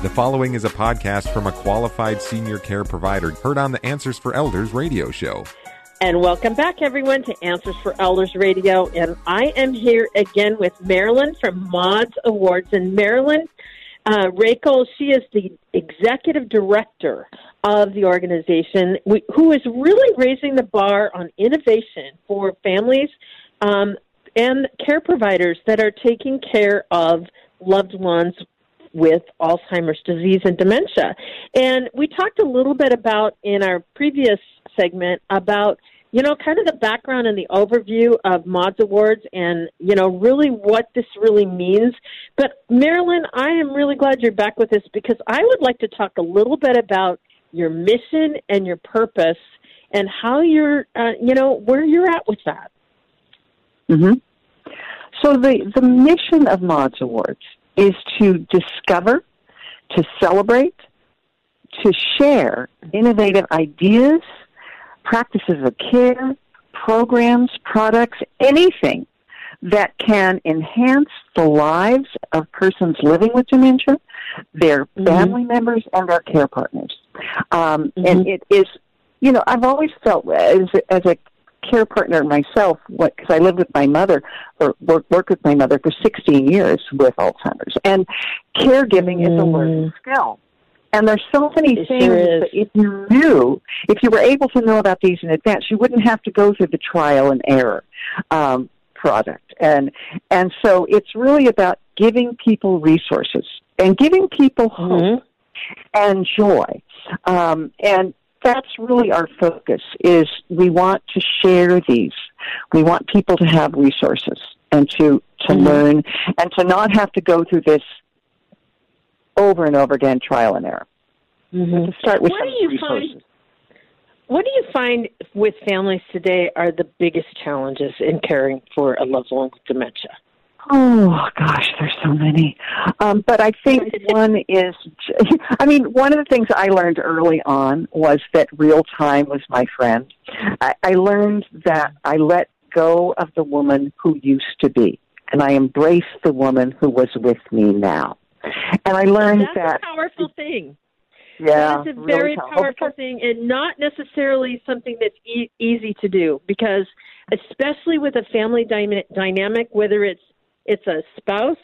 The following is a podcast from a qualified senior care provider heard on the Answers for Elders radio show. And welcome back, everyone, to Answers for Elders Radio. And I am here again with Marilyn from Maude's Awards. And Marilyn uh, Raichle, she is the executive director of the organization, who is really raising the bar on innovation for families um, and care providers that are taking care of loved ones with Alzheimer's disease and dementia. And we talked a little bit about in our previous segment about you know, kind of the background and the overview of Maude's Awards and, you know, really what this really means. But Marilyn, I am really glad you're back with us because I would like to talk a little bit about your mission and your purpose and how you're, uh, you know, where you're at with that. Mm-hmm. So the, the mission of Maude's Awards is to discover, to celebrate, to share innovative ideas, practices of care, programs, products, anything that can enhance the lives of persons living with dementia, their mm-hmm. family members, and their care partners. Um, mm-hmm. And it is, you know, I've always felt as as a care partner myself, because I lived with my mother or worked worked with my mother for 16 years with Alzheimer's, and caregiving mm. is a learning mm. skill. And there's so many it things sure that if you knew, if you were able to know about these in advance, you wouldn't have to go through the trial and error um, product. And and so it's really about giving people resources and giving people hope mm-hmm. and joy. Um, and that's really our focus is we want to share these. We want people to have resources and to, to mm-hmm. learn and to not have to go through this over and over again, trial and error. Mm-hmm. To start with what some do you resources. Find, what do you find with families today are the biggest challenges in caring for a loved one with dementia? Oh gosh, there's so many. Um, but I think one is, I mean, one of the things I learned early on was that real time was my friend. I, I learned that I let go of the woman who used to be, and I embraced the woman who was with me now. And I learned that's that. a powerful thing. Yeah, that's a very really powerful thing, and not necessarily something that's e- easy to do because, especially with a family dy- dynamic, whether it's it's a spouse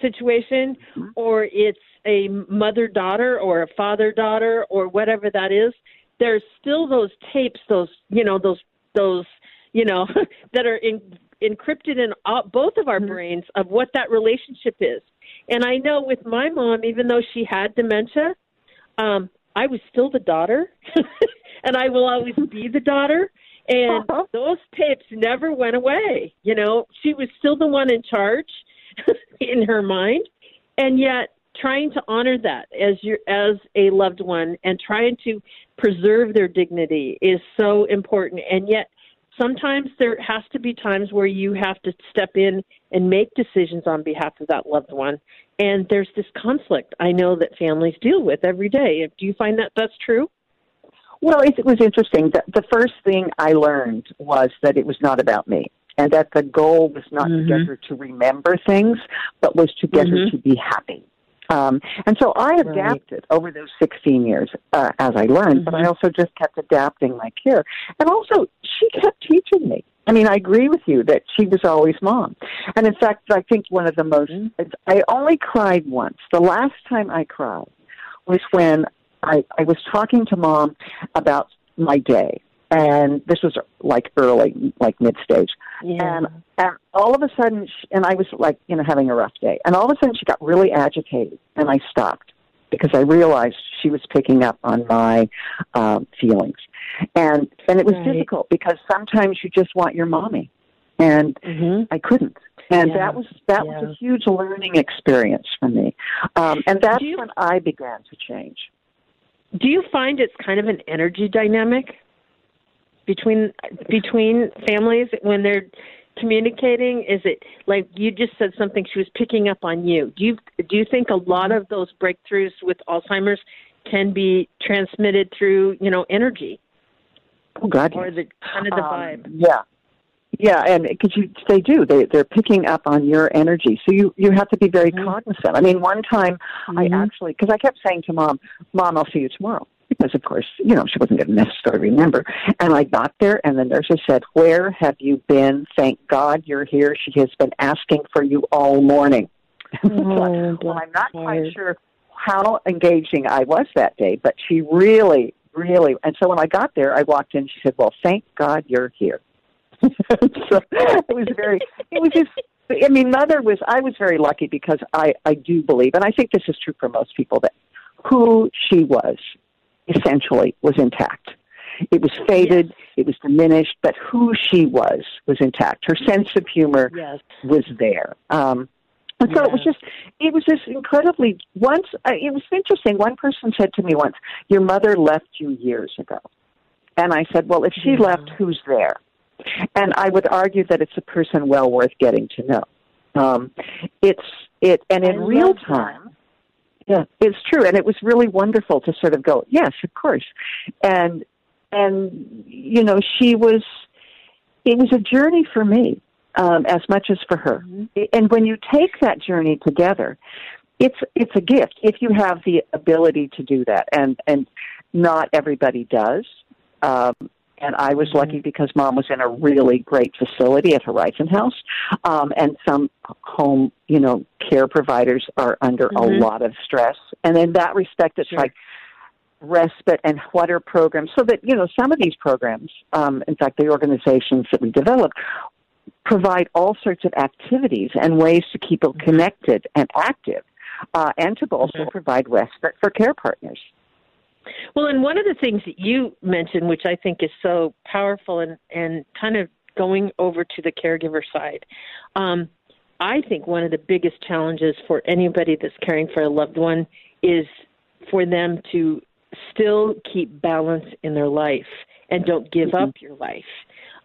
situation mm-hmm. or it's a mother daughter or a father daughter or whatever that is, there's still those tapes, those you know those those you know that are in, encrypted in all, both of our mm-hmm. brains of what that relationship is. And I know with my mom, even though she had dementia, um, I was still the daughter, and I will always be the daughter. And uh-huh. those tapes never went away. You know, she was still the one in charge in her mind, and yet trying to honor that as your as a loved one and trying to preserve their dignity is so important. And yet, sometimes there has to be times where you have to step in and make decisions on behalf of that loved one. And there's this conflict I know that families deal with every day. Do you find that that's true? Well, it, was interesting. The, the first thing I learned was that it was not about me. And that the goal was not mm-hmm. to get mm-hmm. her to remember things, but was to get mm-hmm. her to be happy. Um, and so I adapted right. over those 16 years uh, as I learned, mm-hmm. but I mm-hmm. also just kept adapting my care. And also, she kept teaching me. I mean, I agree with you that she was always mom. And in fact, I think one of the most, mm-hmm. I only cried once. The last time I cried was when I, I was talking to mom about my day. And this was like early, like mid stage. Yeah. And, and all of a sudden, she, and I was like, you know, having a rough day. And all of a sudden she got really agitated and I stopped because I realized she was picking up on my um, feelings. And, and it was right. difficult because sometimes you just want your mommy. And mm-hmm. I couldn't and yeah. that was that yeah. was a huge learning experience for me um, and that's you, when i began to change do you find it's kind of an energy dynamic between between families when they're communicating? Is it like you just said something she was picking up on you? Do you do you think a lot of those breakthroughs with Alzheimer's can be transmitted through you know energy? Oh God, or the kind of the um, vibe. Yeah, Yeah, and because you, they do, they they're picking up on your energy, so you you have to be very mm-hmm. cognizant. I mean, one time mm-hmm. I actually because I kept saying to mom, "Mom, I'll see you tomorrow," because of course you know she wasn't going to necessarily remember. And I got there, and the nurse said, "Where have you been? Thank God you're here. She has been asking for you all morning." Oh, well, I'm not quite sure how engaging I was that day, but she really, really. And so when I got there, I walked in. She said, "Well, thank God you're here." so it was very. It was just. I mean, mother was. I was very lucky because I I do believe, and I think this is true for most people that who she was essentially was intact. It was faded, yes. it was diminished, but who she was was intact. Her sense of humor yes. was there. Um, and so yeah. it was just, it was just incredibly. Once uh, it was interesting. One person said to me once, "Your mother left you years ago," and I said, "Well, if she yeah. left, who's there?" And I would argue that it's a person well worth getting to know. Um, it's it, and in real time, yeah, it's true, and it was really wonderful to sort of go, yes, of course, and and you know, she was. It was a journey for me um, as much as for her. Mm-hmm. And when you take that journey together, it's it's a gift if you have the ability to do that, and and not everybody does. Um, and I was lucky mm-hmm. because mom was in a really great facility at Horizon House, um, and some home, you know, care providers are under mm-hmm. a lot of stress, and in that respect, it's sure. like respite and what are programs so that you know some of these programs um, in fact the organizations that we developed provide all sorts of activities and ways to keep them connected and active, uh, and to also mm-hmm. provide respite for care partners. Well, and one of the things that you mentioned, which I think is so powerful and, and kind of going over to the caregiver side, um, I think one of the biggest challenges for anybody that's caring for a loved one is for them to still keep balance in their life and don't give mm-hmm. up your life.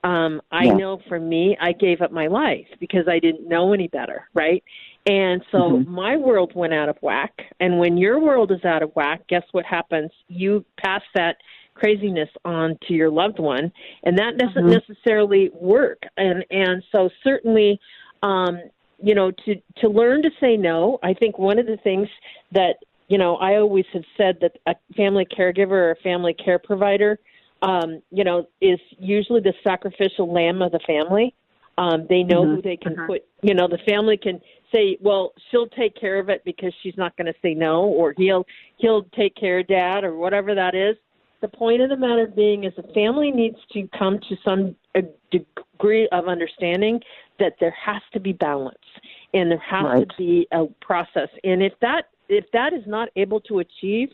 Um, I yeah. know for me, I gave up my life because I didn't know any better, right? And so mm-hmm. my world went out of whack. And when your world is out of whack, guess what happens? You pass that craziness on to your loved one, and that doesn't mm-hmm. necessarily work. And and so certainly, um, you know, to to learn to say no. I think one of the things that you know I always have said that a family caregiver or a family care provider um, you know, is usually the sacrificial lamb of the family. Um, they know mm-hmm. who they can uh-huh. put. You know, the family can say, "Well, she'll take care of it because she's not going to say no," or he'll he'll take care of dad, or whatever that is. The point of the matter being is the family needs to come to some degree of understanding that there has to be balance and there has right. to be a process. And if that if that is not able to achieve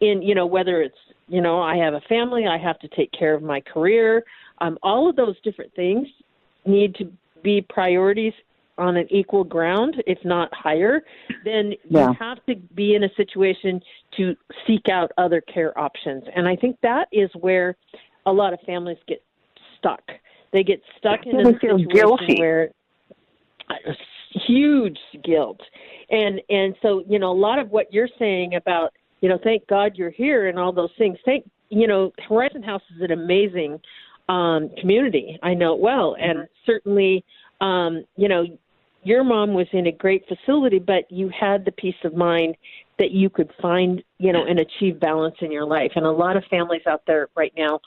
in you know whether it's you know, I have a family, I have to take care of my career. Um, all of those different things need to be priorities on an equal ground, if not higher, then yeah. you have to be in a situation to seek out other care options. And I think that is where a lot of families get stuck. They get stuck in a situation guilty. where uh, huge guilt. And and so, you know, a lot of what you're saying about you know, thank God you're here and all those things. Thank, you know, Horizon House is an amazing um, community. I know it well, and mm-hmm. certainly, um, you know, your mom was in a great facility, but you had the peace of mind that you could find, you know, and achieve balance in your life. And a lot of families out there right now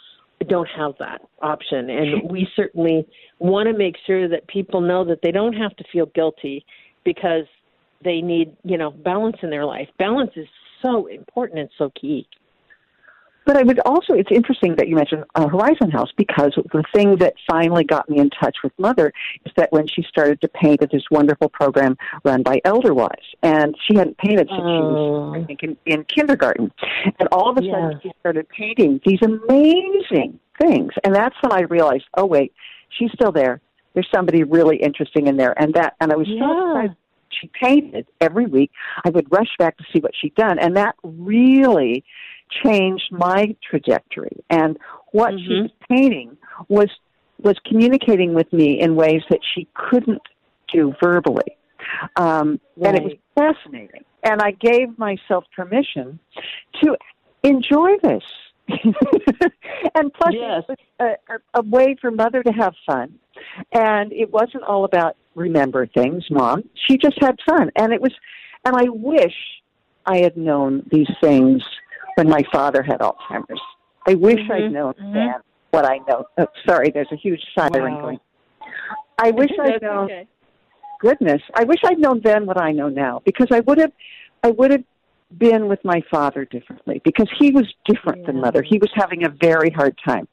don't have that option. And we certainly want to make sure that people know that they don't have to feel guilty because they need, you know, balance in their life. Balance is so important and so key. But I would also, it's interesting that you mentioned uh, Horizon House because the thing that finally got me in touch with Mother is that when she started to paint at this wonderful program run by Elderwise. And she hadn't painted since oh. she was, I oh. think, in, in kindergarten. And all of a sudden yeah. she started painting these amazing things. And that's when I realized, oh, wait, she's still there. There's somebody really interesting in there. And that, and I was yeah. so excited she painted every week. I would rush back to see what she'd done, and that really changed my trajectory. And what mm-hmm. she was painting was was communicating with me in ways that she couldn't do verbally, um, right. and it was fascinating. And I gave myself permission to enjoy this and plus, yes. it was a, a, a way for mother to have fun. And it wasn't all about remember things, mom. She just had fun. And it was, and I wish I had known these things when my father had Alzheimer's. I wish mm-hmm. I'd known mm-hmm. then what I know. Oh, sorry, there's a huge siren wow. going. I wish I'd known. Okay. Goodness, I wish I'd known then what I know now because I would have, I would have been with my father differently because he was different yeah. than mother. He was having a very hard time.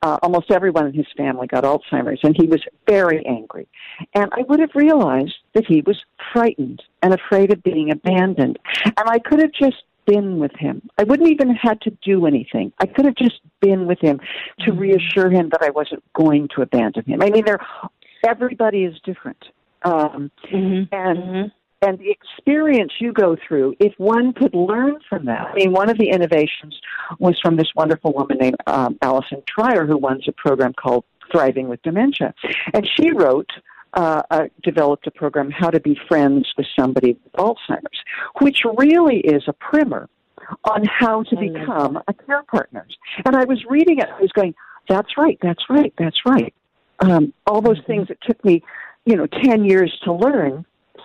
Uh, almost everyone in his family got Alzheimer's, and he was very angry. And I would have realized that he was frightened and afraid of being abandoned. And I could have just been with him. I wouldn't even have had to do anything. I could have just been with him to mm-hmm. reassure him that I wasn't going to abandon him. I mean, there, everybody is different. Um, mm-hmm. and mm-hmm and the experience you go through, if one could learn from that. I mean, one of the innovations was from this wonderful woman named um, Allison Trier, who runs a program called Thriving with Dementia. And she wrote, uh, uh, developed a program, How to Be Friends with Somebody with Alzheimer's, which really is a primer on how to become a care partner. And I was reading it, I was going, that's right, that's right, that's right. Um, all those mm-hmm. things that took me, you know, 10 years to learn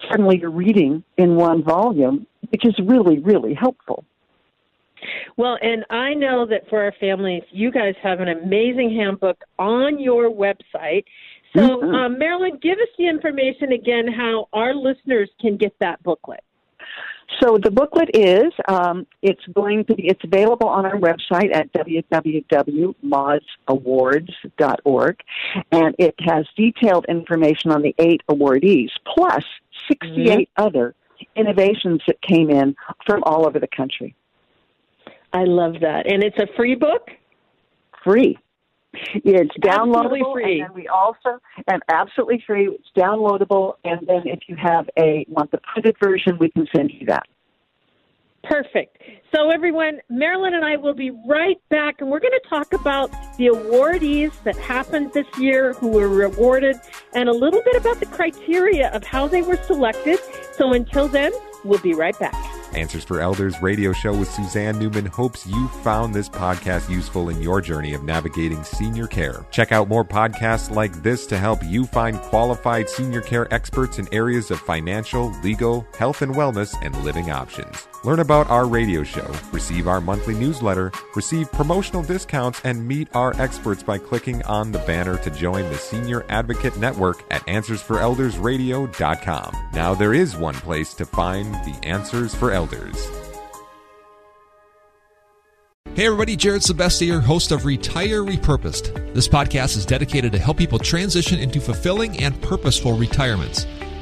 suddenly you're reading in one volume, which is really, really helpful. Well, and I know that for our families, you guys have an amazing handbook on your website. So, um, Marilyn, give us the information again how our listeners can get that booklet. So the booklet is um, it's going to be it's available on our website at www.maudesawards.org, and it has detailed information on the eight awardees plus 68 mm-hmm. other innovations that came in from all over the country. I love that, and it's a free book. Free. It's downloadable, absolutely free. and we also and absolutely free. It's downloadable, and then if you have a want the printed version, we can send you that. Perfect. So, everyone, Marilyn and I will be right back, and we're going to talk about the awardees that happened this year who were rewarded and a little bit about the criteria of how they were selected. So, until then, we'll be right back. Answers for Elders radio show with Suzanne Newman hopes you found this podcast useful in your journey of navigating senior care. Check out more podcasts like this to help you find qualified senior care experts in areas of financial, legal, health and wellness, and living options. Learn about our radio show, receive our monthly newsletter, receive promotional discounts, and meet our experts by clicking on the banner to join the Senior Advocate Network at AnswersForEldersRadio.com. Now there is one place to find the Answers for Elders. Hey everybody, Jared Sebestier, host of Retire Repurposed. This podcast is dedicated to help people transition into fulfilling and purposeful retirements.